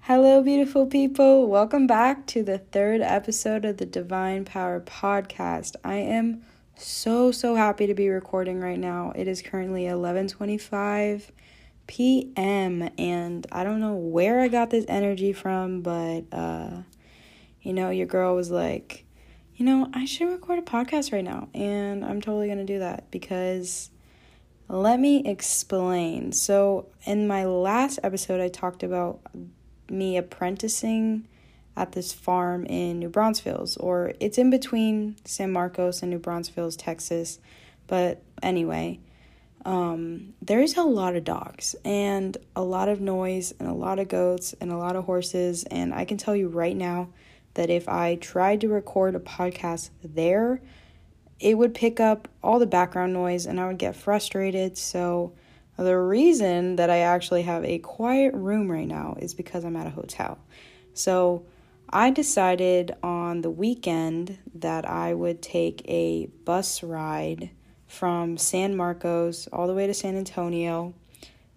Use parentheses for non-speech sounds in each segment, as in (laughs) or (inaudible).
Hello, beautiful people. Welcome back to the third episode of the Divine Power Podcast. I am so so happy to be recording right now. It is currently 11:25 p.m. and I don't know where I got this energy from, but uh you know, your girl was like, "You know, I should record a podcast right now." And I'm totally going to do that because let me explain. So, in my last episode I talked about me apprenticing at this farm in New Braunfels, or it's in between San Marcos and New Braunfels, Texas. But anyway, um, there's a lot of dogs and a lot of noise and a lot of goats and a lot of horses. And I can tell you right now that if I tried to record a podcast there, it would pick up all the background noise and I would get frustrated. So, the reason that I actually have a quiet room right now is because I'm at a hotel. So, I decided on the weekend that I would take a bus ride from San Marcos all the way to San Antonio,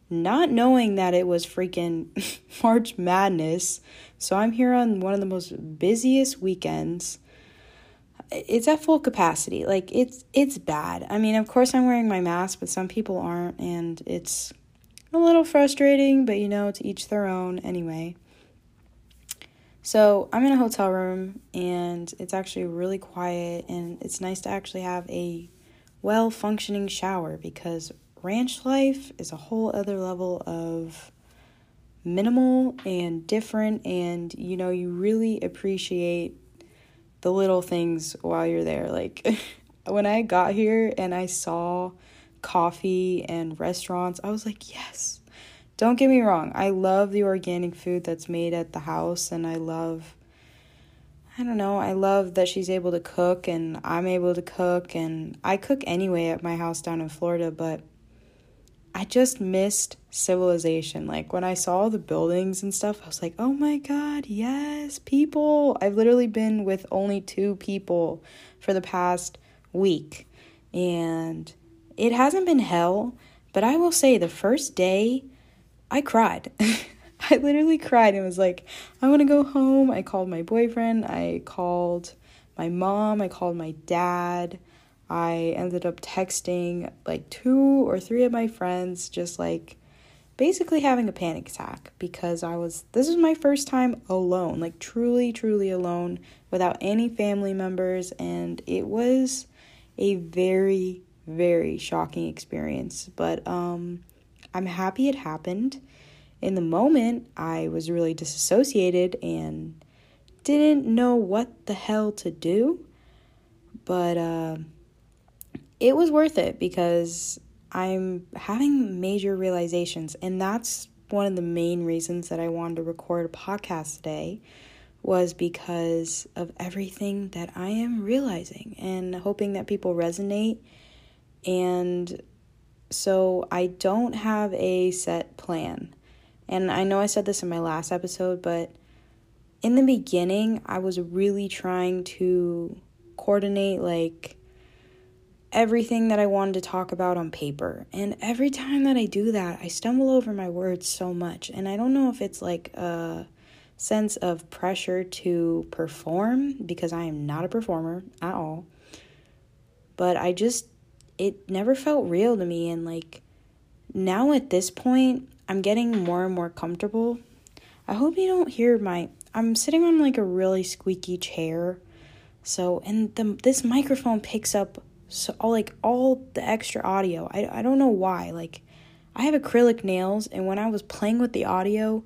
not knowing that it was freaking (laughs) March Madness. So I'm here on one of the most busiest weekends. It's at full capacity. Like it's it's bad. I mean, of course I'm wearing my mask, but some people aren't and it's a little frustrating, but you know, to each their own anyway. So I'm in a hotel room and it's actually really quiet and it's nice to actually have a well functioning shower because ranch life is a whole other level of minimal and different and you know you really appreciate the little things while you're there. Like (laughs) when I got here and I saw coffee and restaurants I was like yes. Don't get me wrong, I love the organic food that's made at the house, and I love, I don't know, I love that she's able to cook and I'm able to cook, and I cook anyway at my house down in Florida, but I just missed civilization. Like when I saw the buildings and stuff, I was like, oh my god, yes, people. I've literally been with only two people for the past week, and it hasn't been hell, but I will say the first day, I cried. (laughs) I literally cried and was like, I want to go home. I called my boyfriend. I called my mom. I called my dad. I ended up texting like two or three of my friends, just like basically having a panic attack because I was, this is my first time alone, like truly, truly alone without any family members. And it was a very, very shocking experience. But, um, I'm happy it happened. In the moment, I was really disassociated and didn't know what the hell to do. But uh, it was worth it because I'm having major realizations. And that's one of the main reasons that I wanted to record a podcast today was because of everything that I am realizing and hoping that people resonate and so I don't have a set plan. And I know I said this in my last episode, but in the beginning, I was really trying to coordinate like everything that I wanted to talk about on paper. And every time that I do that, I stumble over my words so much. And I don't know if it's like a sense of pressure to perform because I am not a performer at all. But I just it never felt real to me and like now at this point I'm getting more and more comfortable. I hope you don't hear my I'm sitting on like a really squeaky chair. So and the this microphone picks up so all like all the extra audio. I I don't know why. Like I have acrylic nails and when I was playing with the audio,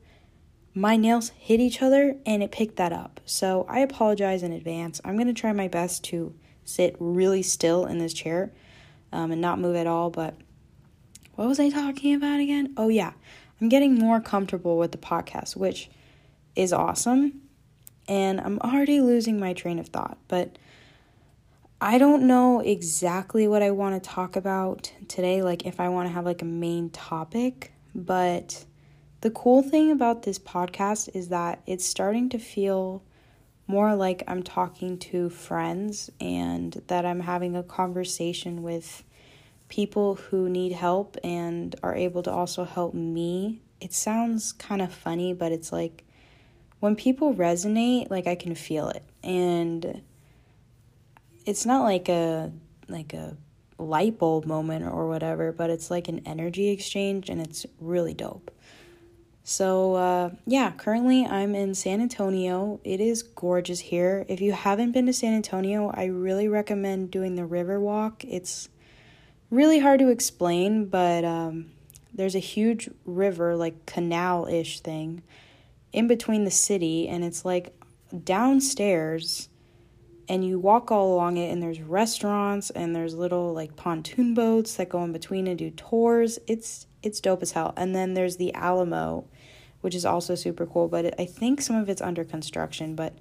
my nails hit each other and it picked that up. So I apologize in advance. I'm going to try my best to sit really still in this chair um, and not move at all. But what was I talking about again? Oh, yeah. I'm getting more comfortable with the podcast, which is awesome. And I'm already losing my train of thought. But I don't know exactly what I want to talk about today, like if I want to have like a main topic, but the cool thing about this podcast is that it's starting to feel more like I'm talking to friends and that I'm having a conversation with people who need help and are able to also help me. It sounds kind of funny, but it's like when people resonate, like I can feel it. And it's not like a like a light bulb moment or whatever, but it's like an energy exchange and it's really dope. So, uh, yeah, currently I'm in San Antonio. It is gorgeous here. If you haven't been to San Antonio, I really recommend doing the river walk. It's really hard to explain, but um, there's a huge river, like canal ish thing, in between the city, and it's like downstairs and you walk all along it and there's restaurants and there's little like pontoon boats that go in between and do tours. It's it's dope as hell. And then there's the alamo which is also super cool but it, i think some of it's under construction but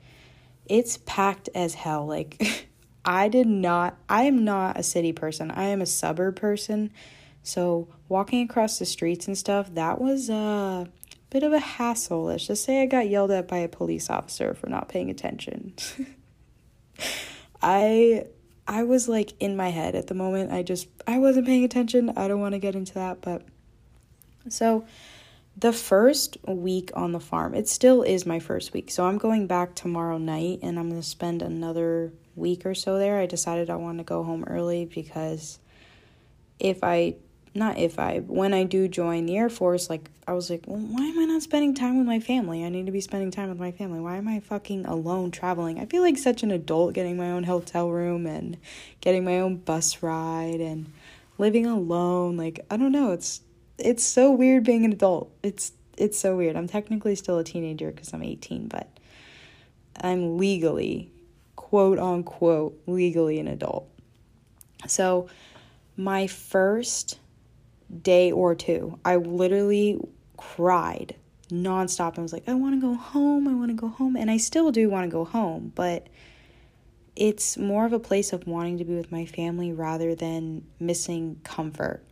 it's packed as hell. Like (laughs) i did not i am not a city person. I am a suburb person. So walking across the streets and stuff that was a bit of a hassle let's just say i got yelled at by a police officer for not paying attention (laughs) I I was like in my head at the moment. I just I wasn't paying attention. I don't want to get into that, but so the first week on the farm, it still is my first week. So I'm going back tomorrow night and I'm going to spend another week or so there. I decided I want to go home early because if I not if I, when I do join the Air Force, like, I was like, well, why am I not spending time with my family? I need to be spending time with my family. Why am I fucking alone traveling? I feel like such an adult getting my own hotel room and getting my own bus ride and living alone. Like, I don't know. It's, it's so weird being an adult. It's, it's so weird. I'm technically still a teenager because I'm 18, but I'm legally, quote unquote, legally an adult. So, my first day or two. I literally cried nonstop. I was like, I want to go home. I want to go home. And I still do want to go home, but it's more of a place of wanting to be with my family rather than missing comfort.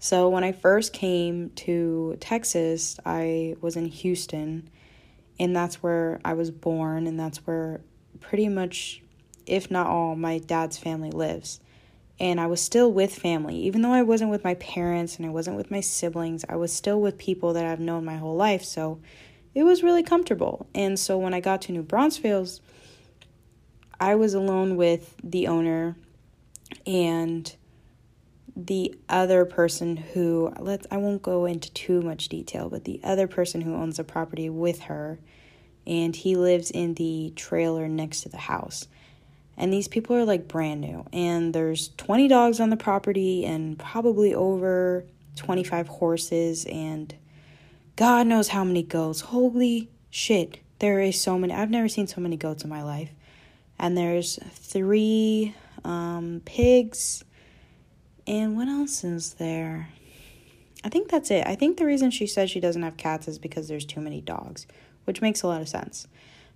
So when I first came to Texas, I was in Houston, and that's where I was born, and that's where pretty much, if not all, my dad's family lives and I was still with family. Even though I wasn't with my parents and I wasn't with my siblings, I was still with people that I've known my whole life. So it was really comfortable. And so when I got to New Braunfels, I was alone with the owner and the other person who let's I won't go into too much detail, but the other person who owns the property with her and he lives in the trailer next to the house and these people are like brand new. And there's 20 dogs on the property and probably over 25 horses. And god knows how many goats. Holy shit there is so many. I've never seen so many goats in my life. And there's three um, pigs. And what else is there? I think that's it. I think the reason she says she doesn't have cats is because there's too many dogs which makes a lot of sense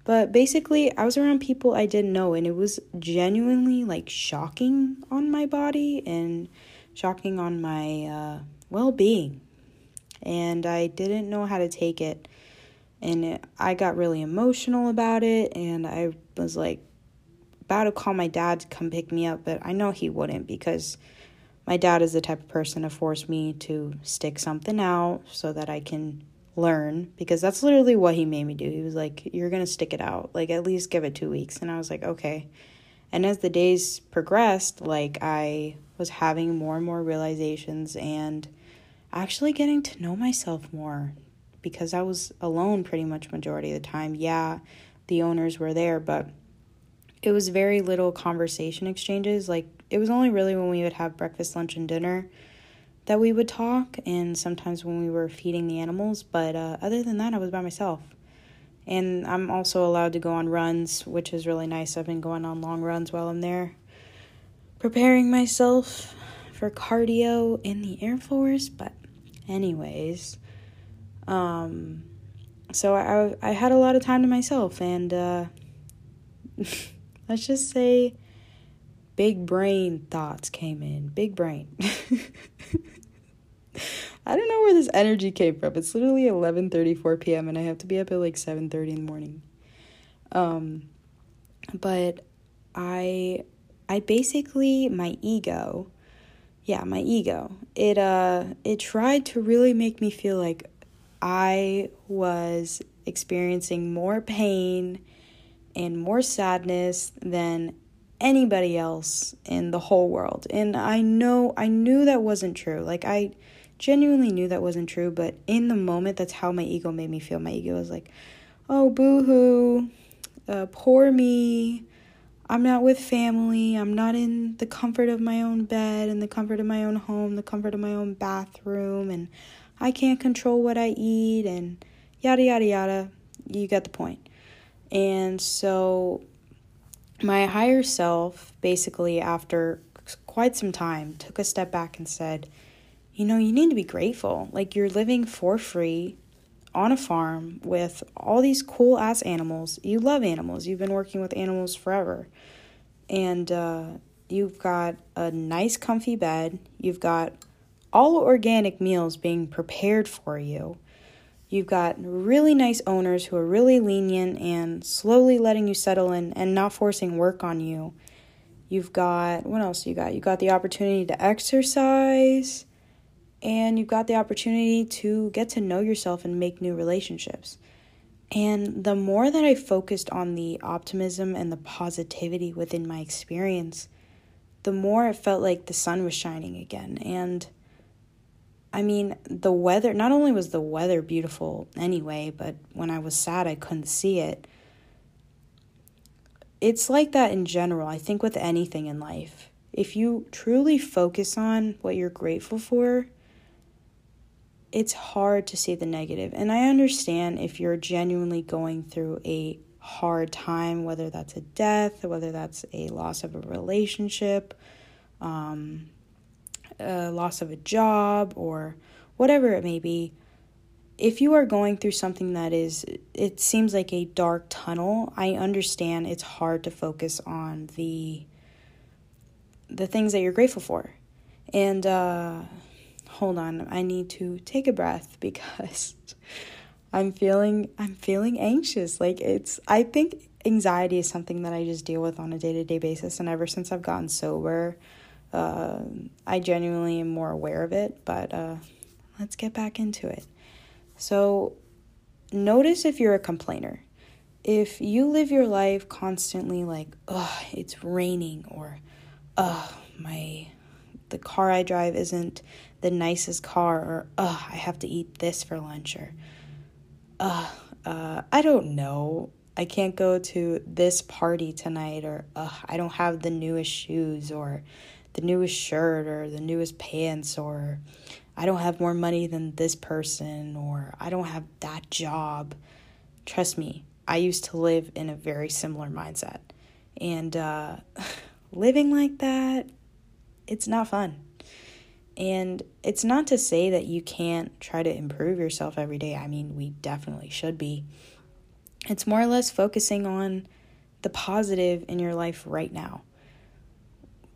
but basically, I was around people I didn't know, and it was genuinely like shocking on my body and shocking on my uh, well being. And I didn't know how to take it. And it, I got really emotional about it, and I was like about to call my dad to come pick me up, but I know he wouldn't because my dad is the type of person to force me to stick something out so that I can learn because that's literally what he made me do. He was like, You're going to stick it out. Like, at least give it two weeks. And I was like, Okay. And as the days progressed, like, I was having more and more realizations and actually getting to know myself more because I was alone pretty much majority of the time. Yeah, the owners were there, but it was very little conversation exchanges. Like, it was only really when we would have breakfast, lunch, and dinner that we would talk, and sometimes when we were feeding the animals. But uh, other than that, I was by myself. And I'm also allowed to go on runs, which is really nice. I've been going on long runs while I'm there. preparing myself for cardio in the Air Force, but anyways, um so I I had a lot of time to myself and uh (laughs) let's just say big brain thoughts came in. Big brain. (laughs) I don't know where this energy came from. It's literally 11:34 p.m. and I have to be up at like 7:30 in the morning. Um but I I basically my ego yeah, my ego. It uh it tried to really make me feel like I was experiencing more pain and more sadness than anybody else in the whole world. And I know I knew that wasn't true. Like I genuinely knew that wasn't true, but in the moment that's how my ego made me feel. My ego was like, "Oh, boo-hoo. Uh, poor me. I'm not with family. I'm not in the comfort of my own bed and the comfort of my own home, the comfort of my own bathroom, and I can't control what I eat, and yada, yada, yada. You get the point. And so, my higher self, basically, after quite some time, took a step back and said, You know, you need to be grateful. Like, you're living for free on a farm with all these cool ass animals. You love animals. You've been working with animals forever. And uh, you've got a nice, comfy bed. You've got all organic meals being prepared for you. You've got really nice owners who are really lenient and slowly letting you settle in and not forcing work on you. You've got, what else you got? You got the opportunity to exercise and you've got the opportunity to get to know yourself and make new relationships. And the more that I focused on the optimism and the positivity within my experience, the more it felt like the sun was shining again. And I mean, the weather, not only was the weather beautiful anyway, but when I was sad, I couldn't see it. It's like that in general, I think, with anything in life. If you truly focus on what you're grateful for, it's hard to see the negative. And I understand if you're genuinely going through a hard time, whether that's a death, whether that's a loss of a relationship, um, a loss of a job, or whatever it may be. If you are going through something that is, it seems like a dark tunnel, I understand it's hard to focus on the the things that you're grateful for. And uh, hold on, I need to take a breath (laughs) because I'm feeling I'm feeling anxious. Like it's I think anxiety is something that I just deal with on a day-to-day basis and ever since I've gotten sober, uh, I genuinely am more aware of it, but uh, let's get back into it. So, notice if you're a complainer. If you live your life constantly like, "Ugh, it's raining," or "Ugh, my the car I drive isn't the nicest car or ugh, I have to eat this for lunch or ugh, uh, I don't know. I can't go to this party tonight or ugh, I don't have the newest shoes or the newest shirt or the newest pants or I don't have more money than this person or I don't have that job. Trust me, I used to live in a very similar mindset. And uh, (laughs) living like that, it's not fun. And it's not to say that you can't try to improve yourself every day. I mean, we definitely should be. It's more or less focusing on the positive in your life right now.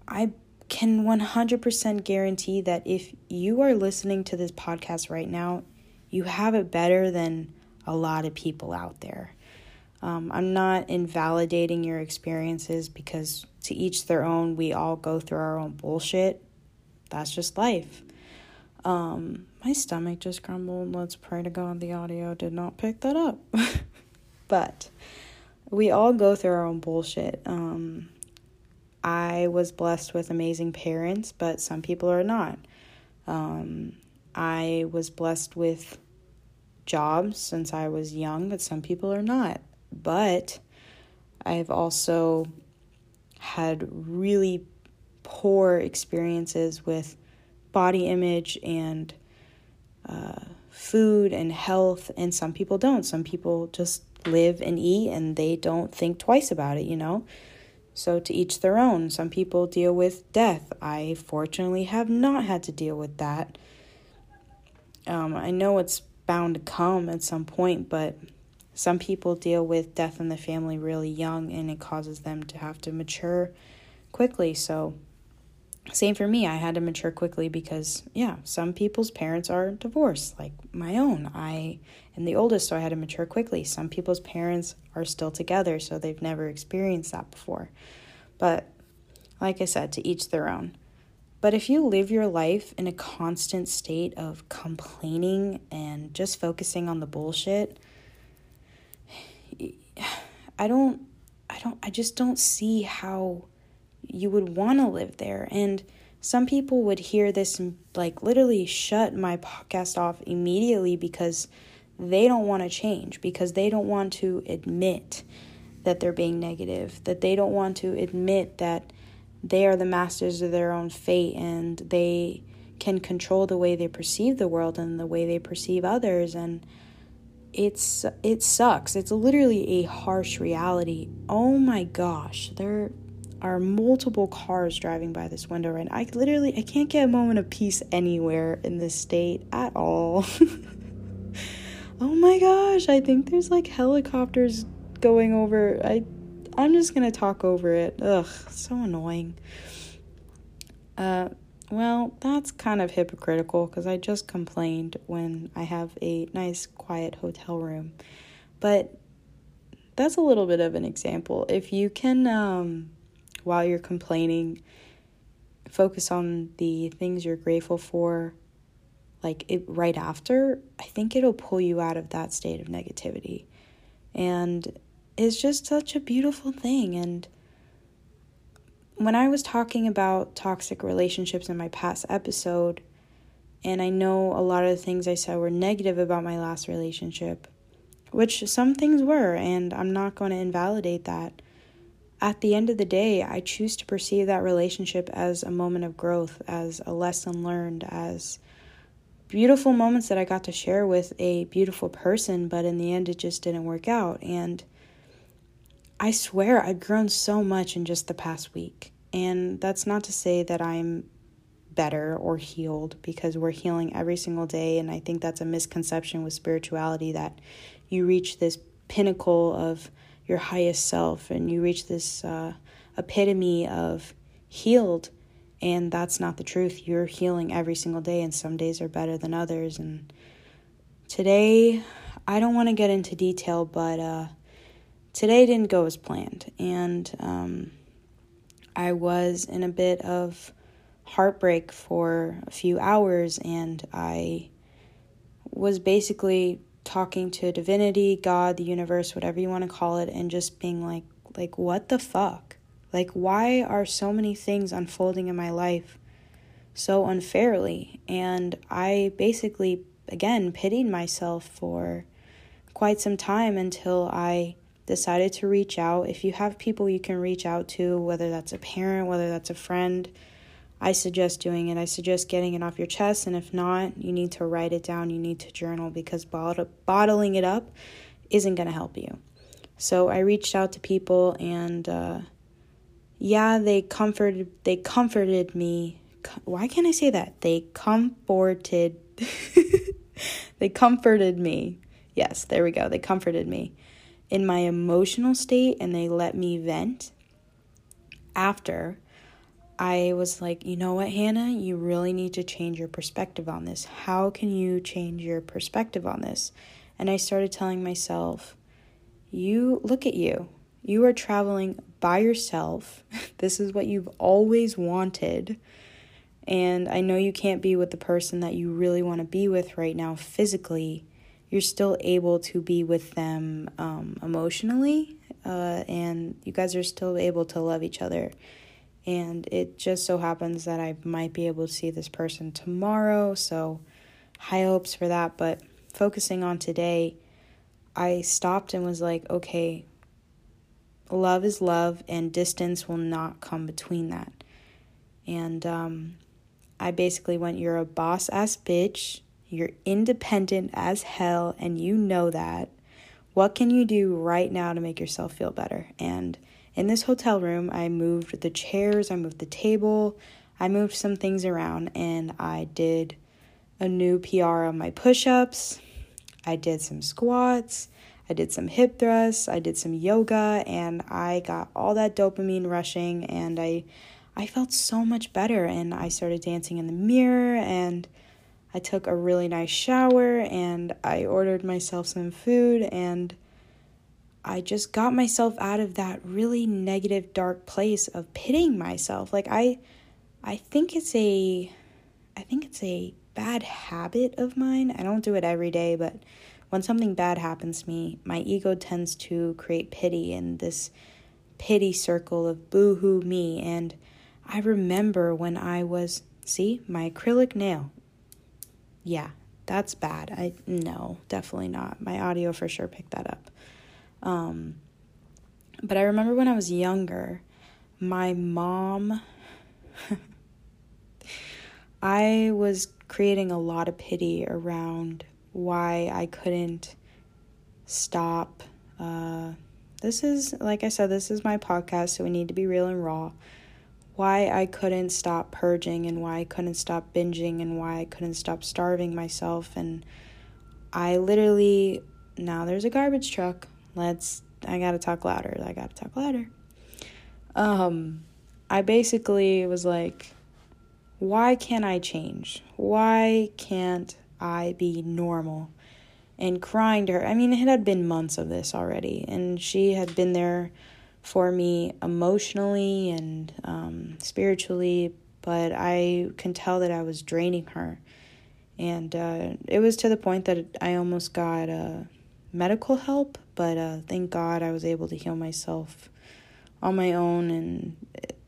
I can 100% guarantee that if you are listening to this podcast right now, you have it better than a lot of people out there. Um, I'm not invalidating your experiences because to each their own, we all go through our own bullshit that's just life. Um, my stomach just grumbled. Let's pray to God the audio did not pick that up. (laughs) but we all go through our own bullshit. Um, I was blessed with amazing parents, but some people are not. Um, I was blessed with jobs since I was young, but some people are not. But I've also had really poor experiences with body image and uh, food and health, and some people don't. Some people just live and eat and they don't think twice about it, you know? So, to each their own. Some people deal with death. I fortunately have not had to deal with that. Um, I know it's bound to come at some point, but some people deal with death in the family really young and it causes them to have to mature quickly. So, same for me. I had to mature quickly because, yeah, some people's parents are divorced, like my own. I am the oldest, so I had to mature quickly. Some people's parents are still together, so they've never experienced that before. But, like I said, to each their own. But if you live your life in a constant state of complaining and just focusing on the bullshit, (sighs) I don't, I don't, I just don't see how you would want to live there. And some people would hear this and like literally shut my podcast off immediately because they don't want to change, because they don't want to admit that they're being negative, that they don't want to admit that they are the masters of their own fate and they can control the way they perceive the world and the way they perceive others and it's it sucks. It's literally a harsh reality. Oh my gosh, there are multiple cars driving by this window right now. I literally I can't get a moment of peace anywhere in this state at all. (laughs) oh my gosh, I think there's like helicopters going over. I I'm just going to talk over it. Ugh, so annoying. Uh well, that's kind of hypocritical because I just complained when I have a nice quiet hotel room. But that's a little bit of an example. If you can um while you're complaining, focus on the things you're grateful for like it right after, I think it'll pull you out of that state of negativity. And it's just such a beautiful thing and when I was talking about toxic relationships in my past episode, and I know a lot of the things I said were negative about my last relationship, which some things were, and I'm not going to invalidate that at the end of the day, I choose to perceive that relationship as a moment of growth, as a lesson learned, as beautiful moments that I got to share with a beautiful person, but in the end, it just didn't work out. And I swear I've grown so much in just the past week. And that's not to say that I'm better or healed because we're healing every single day. And I think that's a misconception with spirituality that you reach this pinnacle of your highest self and you reach this uh, epitome of healed and that's not the truth. You're healing every single day and some days are better than others. And today i don't want to get into detail but uh, today didn't go as planned. And um, i was in a bit of heartbreak for a few hours and i was basically talking to divinity, God, the universe, whatever you want to call it, and just being like, like, what the fuck? Like, why are so many things unfolding in my life so unfairly? And I basically, again, pitied myself for quite some time until I decided to reach out. If you have people you can reach out to, whether that's a parent, whether that's a friend, I suggest doing it. I suggest getting it off your chest, and if not, you need to write it down. You need to journal because bottle- bottling it up isn't going to help you. So I reached out to people, and uh, yeah, they comforted. They comforted me. Why can't I say that? They comforted. (laughs) they comforted me. Yes, there we go. They comforted me in my emotional state, and they let me vent. After I was like, you know what, Hannah, you really need to change your perspective on this. How can you change your perspective on this? And I started telling myself, you look at you. You are traveling by yourself. (laughs) this is what you've always wanted. And I know you can't be with the person that you really want to be with right now physically. You're still able to be with them um, emotionally, uh, and you guys are still able to love each other and it just so happens that I might be able to see this person tomorrow, so high hopes for that. But focusing on today, I stopped and was like, okay, love is love, and distance will not come between that. And um, I basically went, You're a boss ass bitch, you're independent as hell, and you know that. What can you do right now to make yourself feel better? And in this hotel room, I moved the chairs, I moved the table, I moved some things around, and I did a new PR on my push ups. I did some squats. I did some hip thrusts. I did some yoga, and I got all that dopamine rushing, and I, I felt so much better. And I started dancing in the mirror, and I took a really nice shower, and I ordered myself some food, and I just got myself out of that really negative, dark place of pitying myself. Like I, I think it's a, I think it's a bad habit of mine. I don't do it every day, but when something bad happens to me, my ego tends to create pity and this pity circle of boo hoo me. And I remember when I was, see, my acrylic nail. Yeah, that's bad. I, no, definitely not. My audio for sure picked that up. Um, but I remember when I was younger, my mom, (laughs) I was creating a lot of pity around why I couldn't stop. Uh, this is, like I said, this is my podcast, so we need to be real and raw. Why I couldn't stop purging and why I couldn't stop binging and why I couldn't stop starving myself. And I literally, now there's a garbage truck. Let's, I gotta talk louder. I gotta talk louder. Um, I basically was like, why can't I change? Why can't I be normal? And crying to her. I mean, it had been months of this already, and she had been there for me emotionally and um, spiritually, but I can tell that I was draining her. And uh, it was to the point that I almost got uh, medical help, but uh, thank God I was able to heal myself on my own and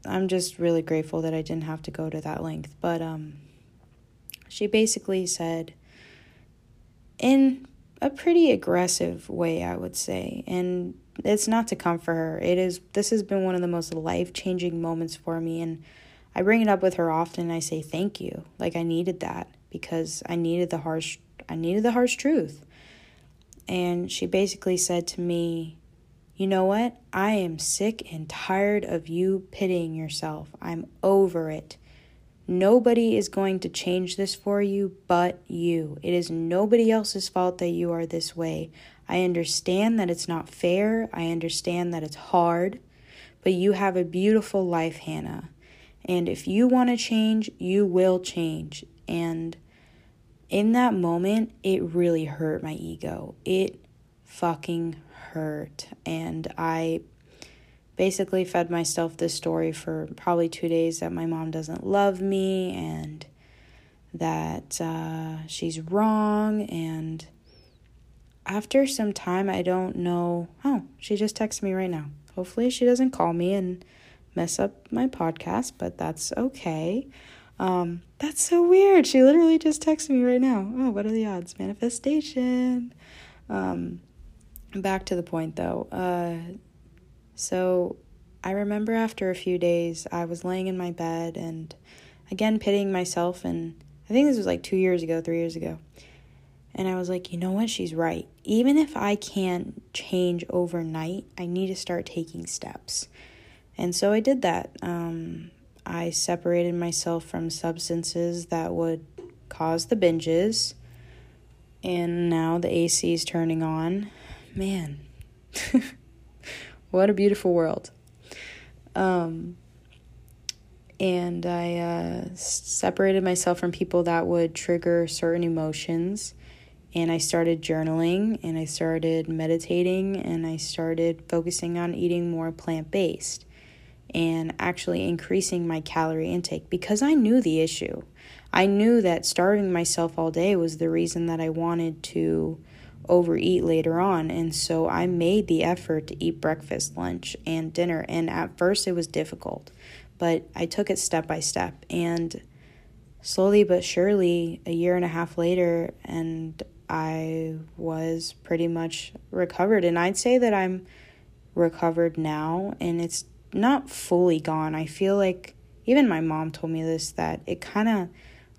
I'm just really grateful that I didn't have to go to that length. But um, she basically said, in a pretty aggressive way, I would say, and it's not to comfort her. It is. This has been one of the most life changing moments for me, and I bring it up with her often. I say thank you, like I needed that because I needed the harsh. I needed the harsh truth, and she basically said to me, you know what? I am sick and tired of you pitying yourself. I'm over it. Nobody is going to change this for you but you. It is nobody else's fault that you are this way. I understand that it's not fair. I understand that it's hard. But you have a beautiful life, Hannah. And if you want to change, you will change. And in that moment, it really hurt my ego. It fucking hurt. And I basically fed myself this story for probably two days that my mom doesn't love me and that uh, she's wrong. And after some time, I don't know. Oh, she just texted me right now. Hopefully, she doesn't call me and mess up my podcast, but that's okay. Um, that's so weird. She literally just texted me right now. Oh, what are the odds? Manifestation. Um, back to the point though. Uh, so I remember after a few days, I was laying in my bed and again pitying myself. And I think this was like two years ago, three years ago. And I was like, you know what? She's right. Even if I can't change overnight, I need to start taking steps. And so I did that. Um, I separated myself from substances that would cause the binges. And now the AC is turning on man, (laughs) what a beautiful world. Um, and I uh, separated myself from people that would trigger certain emotions. And I started journaling and I started meditating and I started focusing on eating more plant based and actually increasing my calorie intake because I knew the issue. I knew that starving myself all day was the reason that I wanted to overeat later on. And so I made the effort to eat breakfast, lunch, and dinner. And at first it was difficult, but I took it step by step. And slowly but surely, a year and a half later, and I was pretty much recovered. And I'd say that I'm recovered now, and it's not fully gone. I feel like even my mom told me this that it kind of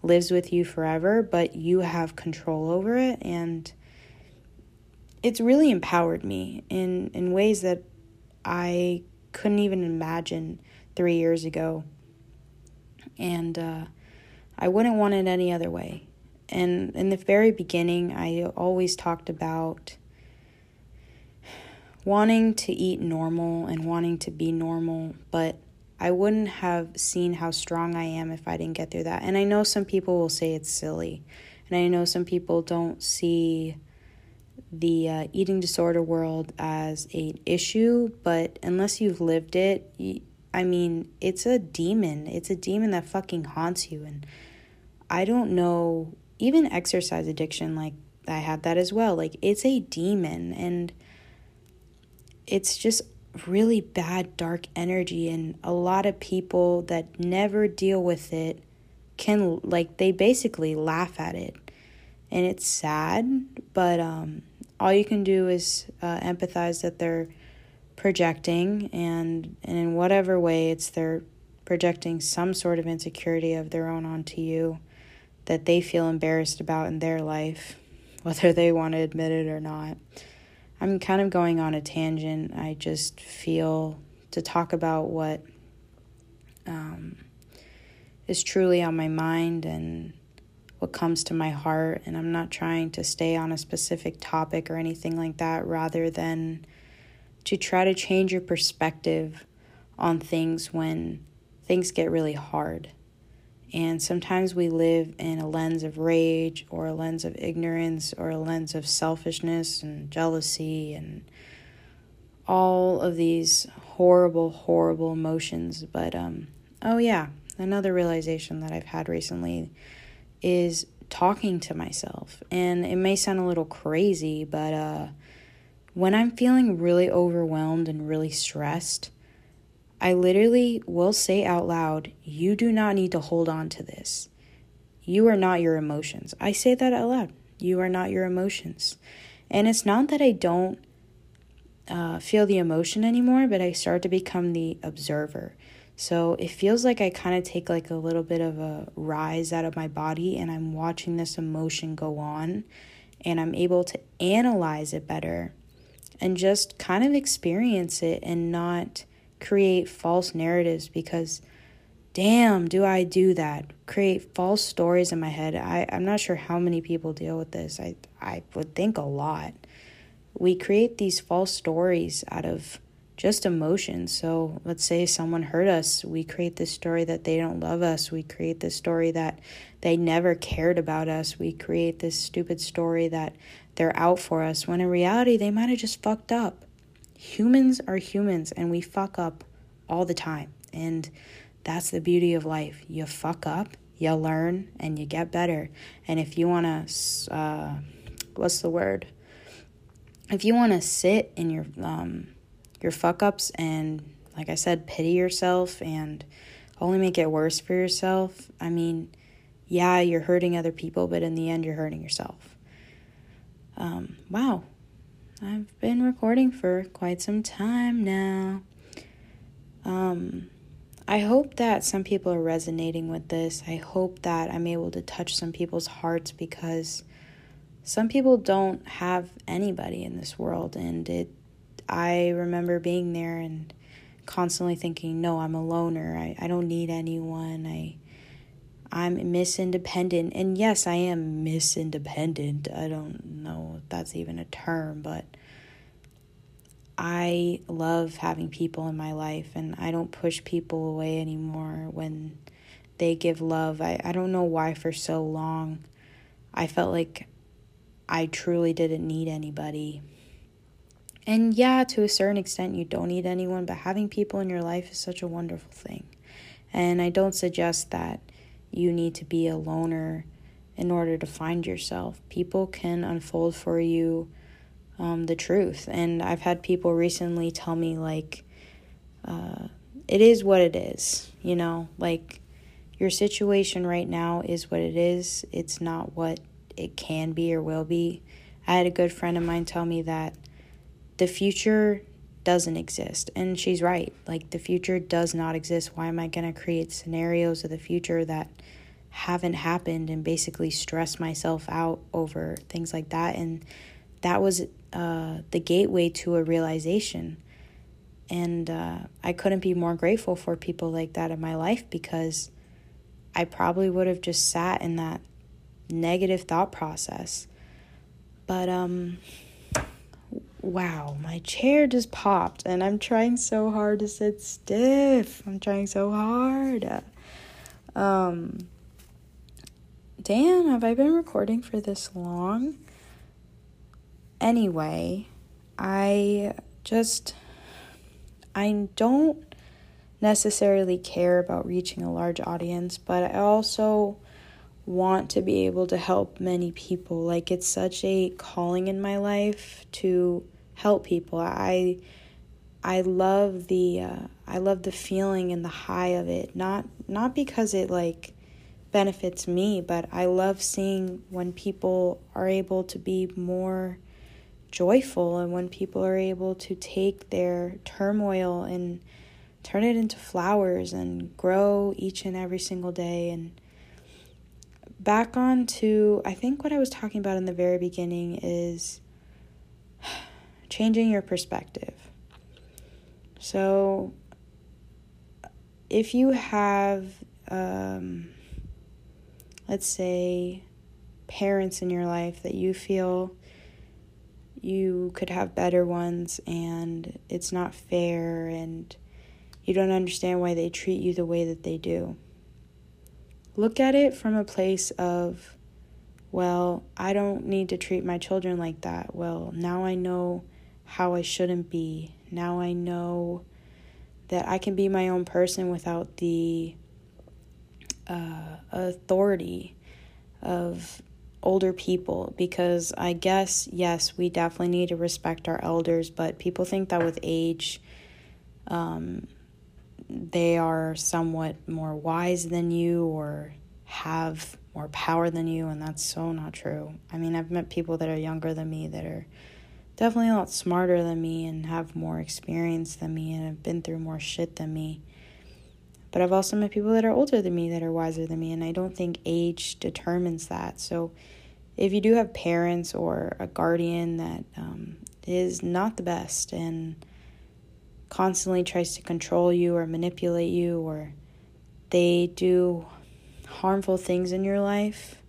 lives with you forever, but you have control over it. And it's really empowered me in in ways that I couldn't even imagine three years ago. And uh, I wouldn't want it any other way. And in the very beginning, I always talked about wanting to eat normal and wanting to be normal, but I wouldn't have seen how strong I am if I didn't get through that. And I know some people will say it's silly, and I know some people don't see the uh, eating disorder world as an issue, but unless you've lived it, I mean, it's a demon. It's a demon that fucking haunts you. And I don't know, even exercise addiction, like I had that as well. Like, it's a demon. And it's just really bad, dark energy. And a lot of people that never deal with it can, like, they basically laugh at it. And it's sad, but um, all you can do is uh, empathize that they're projecting, and, and in whatever way it's they're projecting some sort of insecurity of their own onto you that they feel embarrassed about in their life, (laughs) whether they want to admit it or not. I'm kind of going on a tangent. I just feel to talk about what um, is truly on my mind and what comes to my heart. And I'm not trying to stay on a specific topic or anything like that, rather than to try to change your perspective on things when things get really hard. And sometimes we live in a lens of rage or a lens of ignorance or a lens of selfishness and jealousy and all of these horrible, horrible emotions. But, um, oh, yeah, another realization that I've had recently is talking to myself. And it may sound a little crazy, but uh, when I'm feeling really overwhelmed and really stressed, I literally will say out loud, You do not need to hold on to this. You are not your emotions. I say that out loud. You are not your emotions. And it's not that I don't uh, feel the emotion anymore, but I start to become the observer. So it feels like I kind of take like a little bit of a rise out of my body and I'm watching this emotion go on and I'm able to analyze it better and just kind of experience it and not create false narratives because damn do i do that? Create false stories in my head. I, i'm not sure how many people deal with this. I, I would think a lot. We create these false stories out of just emotions. So let's say someone hurt us we create this story that they don't love us. We create this story that they never cared about us. We create this stupid story that they're out for us when in reality they might have just fucked up humans are humans and we fuck up all the time. And that's the beauty of life. You fuck up, you learn, and you get better. And if you want to, uh, what's the word? If you want to sit in your um, your fuck ups and, like I said, pity yourself and only make it worse for yourself, I mean, yeah, you're hurting other people, but in the end, you're hurting yourself. Um, wow, I've been recording for quite some time now. Um, I hope that some people are resonating with this. I hope that I'm able to touch some people's hearts because some people don't have anybody in this world and it I remember being there and constantly thinking, no, I'm a loner. I, I don't need anyone. I I'm Miss Independent. And yes, I am Miss Independent. I don't know if that's even a term, but I love having people in my life and I don't push people away anymore when they give love. I, I don't know why for so long I felt like I truly didn't need anybody. And yeah, to a certain extent, you don't need anyone, but having people in your life is such a wonderful thing. And I don't suggest that you need to be a loner in order to find yourself. People can unfold for you um, the truth. And I've had people recently tell me, like, uh, it is what it is, you know, like your situation right now is what it is. It's not what it can be or will be. I had a good friend of mine tell me that the future doesn't exist. And she's right. Like, the future does not exist. Why am I going to create scenarios of the future that haven't happened and basically stress myself out over things like that? And that was uh, the gateway to a realization. And uh, I couldn't be more grateful for people like that in my life because I probably would have just sat in that negative thought process. But, um, wow, my chair just popped and I'm trying so hard to sit stiff. I'm trying so hard. Um, damn, have I been recording for this long? Anyway, I just I don't necessarily care about reaching a large audience, but I also want to be able to help many people. Like it's such a calling in my life to help people. I I love the uh, I love the feeling and the high of it. Not not because it like benefits me, but I love seeing when people are able to be more joyful and when people are able to take their turmoil and turn it into flowers and grow each and every single day and back on to I think what I was talking about in the very beginning is (sighs) changing your perspective. So if you have um, let's say parents in your life that you feel you could have better ones and it's not fair and you don't understand why they treat you the way that they do. Look at it from a place of, well, I don't need to treat my children like that. Well, now I know how I shouldn't be. Now I know that I can be my own person without the uh, authority of older people because I guess, yes, we definitely need to respect our elders, but people think that with age, um, they are somewhat more wise than you or have more power than you, and that's so not true. I mean, I've met people that are younger than me that are definitely a lot smarter than me and have more experience than me and have been through more shit than me. But I've also met people that are older than me that are wiser than me, and I don't think age determines that. So if you do have parents or a guardian that um, is not the best and constantly tries to control you or manipulate you, or they do harmful things in your life,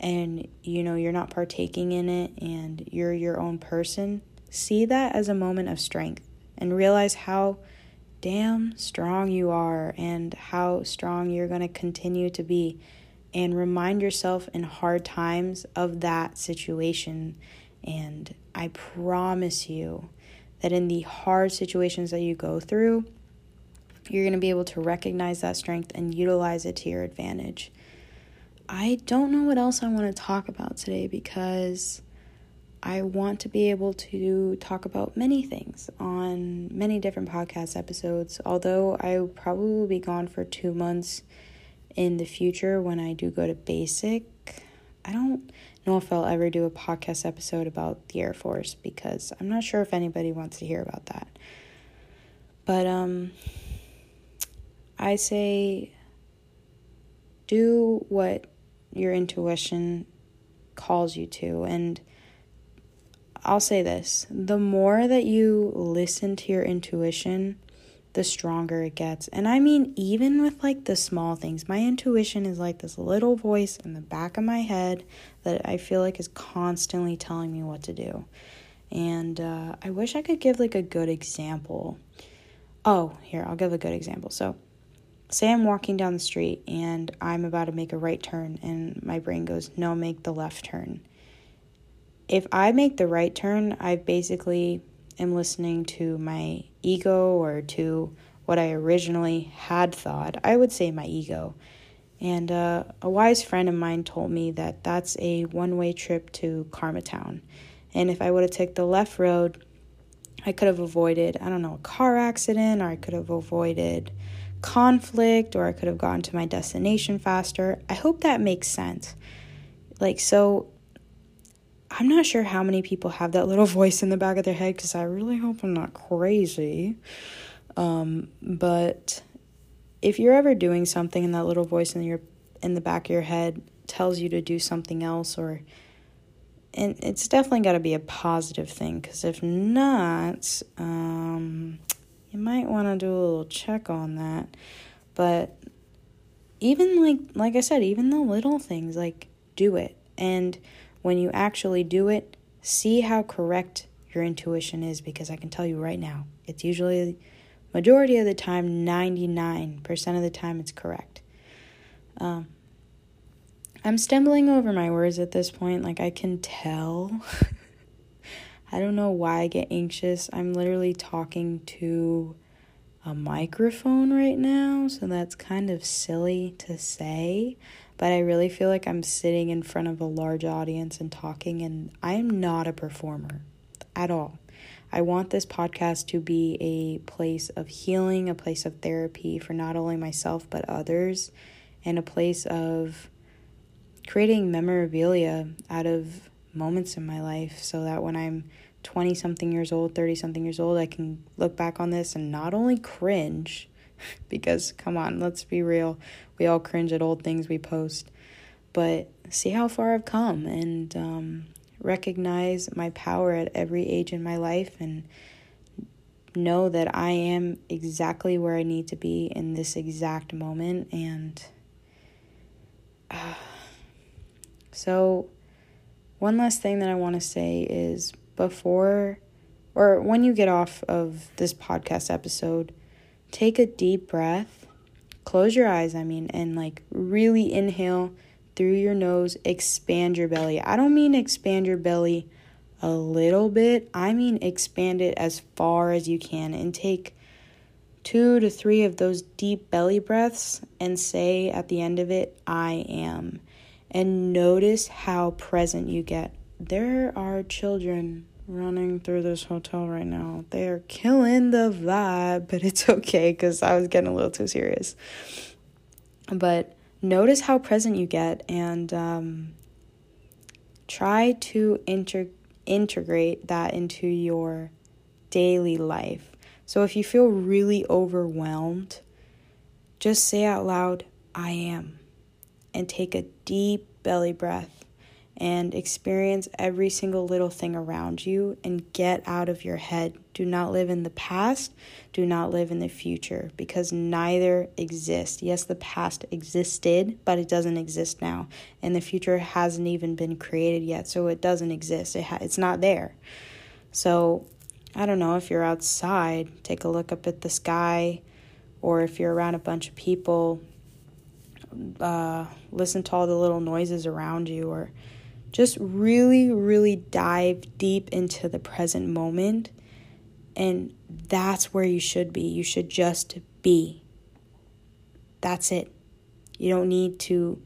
and you know you're not partaking in it and you're your own person, see that as a moment of strength and realize how damn strong you are and how strong you're going to continue to be. And remind yourself in hard times of that situation. And I promise you that in the hard situations that you go through, you're going to be able to recognize that strength and utilize it to your advantage. I don't know what else I want to talk about today because I want to be able to talk about many things on many different podcast episodes. Although I probably will be gone for two months in the future when I do go to basic, I don't know if I'll ever do a podcast episode about the Air Force because I'm not sure if anybody wants to hear about that. But um I say do what your intuition calls you to and I'll say this the more that you listen to your intuition, the stronger it gets. And I mean, even with like the small things, my intuition is like this little voice in the back of my head that I feel like is constantly telling me what to do. And uh, I wish I could give like a good example. Oh, here, I'll give a good example. So, say I'm walking down the street and I'm about to make a right turn, and my brain goes, No, make the left turn if I make the right turn, I basically am listening to my ego or to what I originally had thought. I would say my ego. And uh, a wise friend of mine told me that that's a one way trip to Karma Town. And if I would have taken the left road, I could have avoided, I don't know, a car accident, or I could have avoided conflict, or I could have gotten to my destination faster. I hope that makes sense. Like, so I'm not sure how many people have that little (laughs) voice in the back of their head because I really hope I'm not crazy. Um, but if you're ever doing something and that little voice in your in the back of your head tells you to do something else or and it's definitely got to be a positive thing because if not um, you might want to do a little check on that. But even like like I said, even the little things like do it. And when you actually do it, see how correct your intuition is because I can tell you right now, it's usually majority of the time 99% of the time it's correct. Um I'm stumbling over my words at this point, like I can tell. (laughs) I don't know why I get anxious. I'm literally talking to a microphone right now, so that's kind of silly to say, but I really feel like I'm sitting in front of a large audience and talking, and I am not a performer at all. I want this podcast to be a place of healing, a place of therapy for not only myself but others, and a place of creating memorabilia out of moments in my life so that when I'm 20 something years old, 30 something years old, I can look back on this and not only cringe, (laughs) because come on, let's be real, we all cringe at old things we post, but see how far I've come and um, recognize my power at every age in my life and know that I am exactly where I need to be in this exact moment. And uh, (sighs) so, one last thing that I want to say is before or when you get off of this podcast episode, take a deep breath, close your eyes, I mean, and like really inhale through your nose, expand your belly. I don't mean expand your belly a little bit, I mean expand it as far as you can and take two to three of those deep belly breaths and say at the end of it, I am. And notice how present you get there are children running through this hotel right now. They are killing the vibe, but it's (laughs) okay because I was getting a little too serious. But notice how present you get and um, try to inter- integrate that into your daily life. So if you feel really overwhelmed, just say out loud, I am, and take a deep belly breath and experience every single little thing around you and get out of your head. Do not live in the past, do not live in the future because neither exist. Yes, the past existed, but it doesn't exist now, and the future hasn't even been created yet, so it doesn't exist. It ha- it's not there. So, I don't know if you're outside, take a look up at the sky, or if you're around a bunch of people, uh, listen to all the little noises around you, or just really, really dive deep into the present moment. And that's where you should be. You should just be. That's it. You don't need to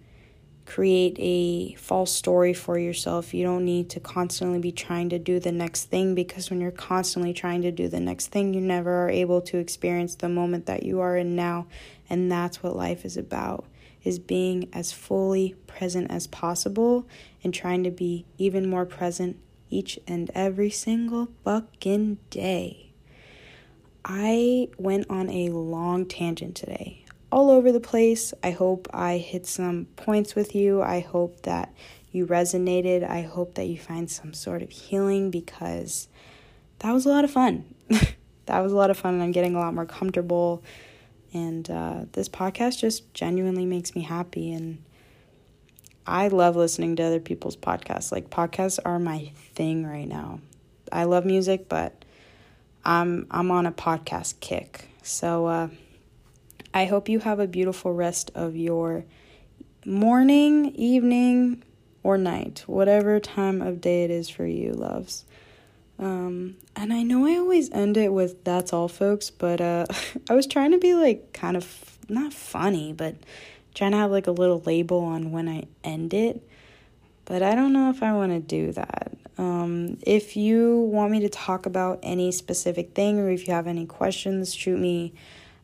create a false story for yourself. You don't need to constantly be trying to do the next thing because when you're constantly trying to do the next thing, you never are able to experience the moment that you are in now. And that's what life is about is being as fully present as possible and trying to be even more present each and every single fucking day. I went on a long tangent today, all over the place. I hope I hit some points with you. I hope that you resonated. I hope that you find some sort of healing because that was a lot of fun. (laughs) that was a lot of fun, and I'm getting a lot more comfortable and uh, this podcast just genuinely makes me happy. And I love listening to other people's podcasts. Like, podcasts are my thing right now. I love music, but I'm, I'm on a podcast kick. So, uh, I hope you have a beautiful rest of your morning, evening, or night, whatever time of day it is for you, loves. Um, and I know I always end it with that's all, folks, but uh, (laughs) I was trying to be like kind of not funny, but trying to have like a little label on when I end it. But I don't know if I want to do that. Um, if you want me to talk about any specific thing or if you have any questions, shoot me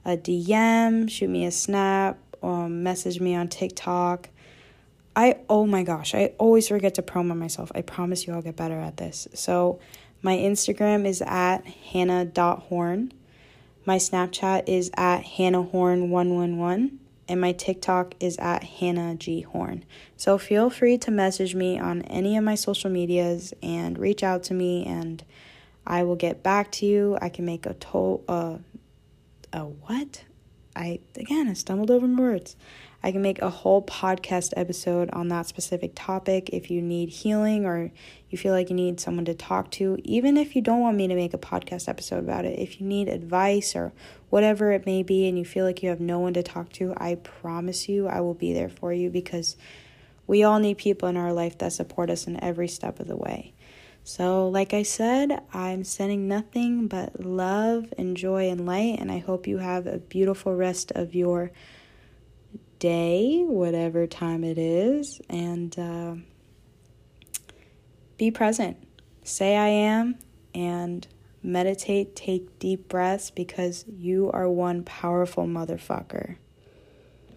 a DM, shoot me a snap, um, message me on TikTok. I, oh my gosh, I always forget to promo myself. I promise you I'll get better at this. So, my Instagram is at hannah.horn. My Snapchat is at hannahhorn111. And my TikTok is at Hannah G Horn. So feel free to message me on any of my social medias and reach out to me, and I will get back to you. I can make a to- uh, a what? I again I stumbled over my words. I can make a whole podcast episode on that specific topic if you need healing or you feel like you need someone to talk to, even if you don't want me to make a podcast episode about it. If you need advice or whatever it may be and you feel like you have no one to talk to, I promise you I will be there for you because we all need people in our life that support us in every step of the way. So, like I said, I'm sending nothing but love and joy and light, and I hope you have a beautiful rest of your day, whatever time it is, and uh, be present. Say I am and meditate, take deep breaths because you are one powerful motherfucker.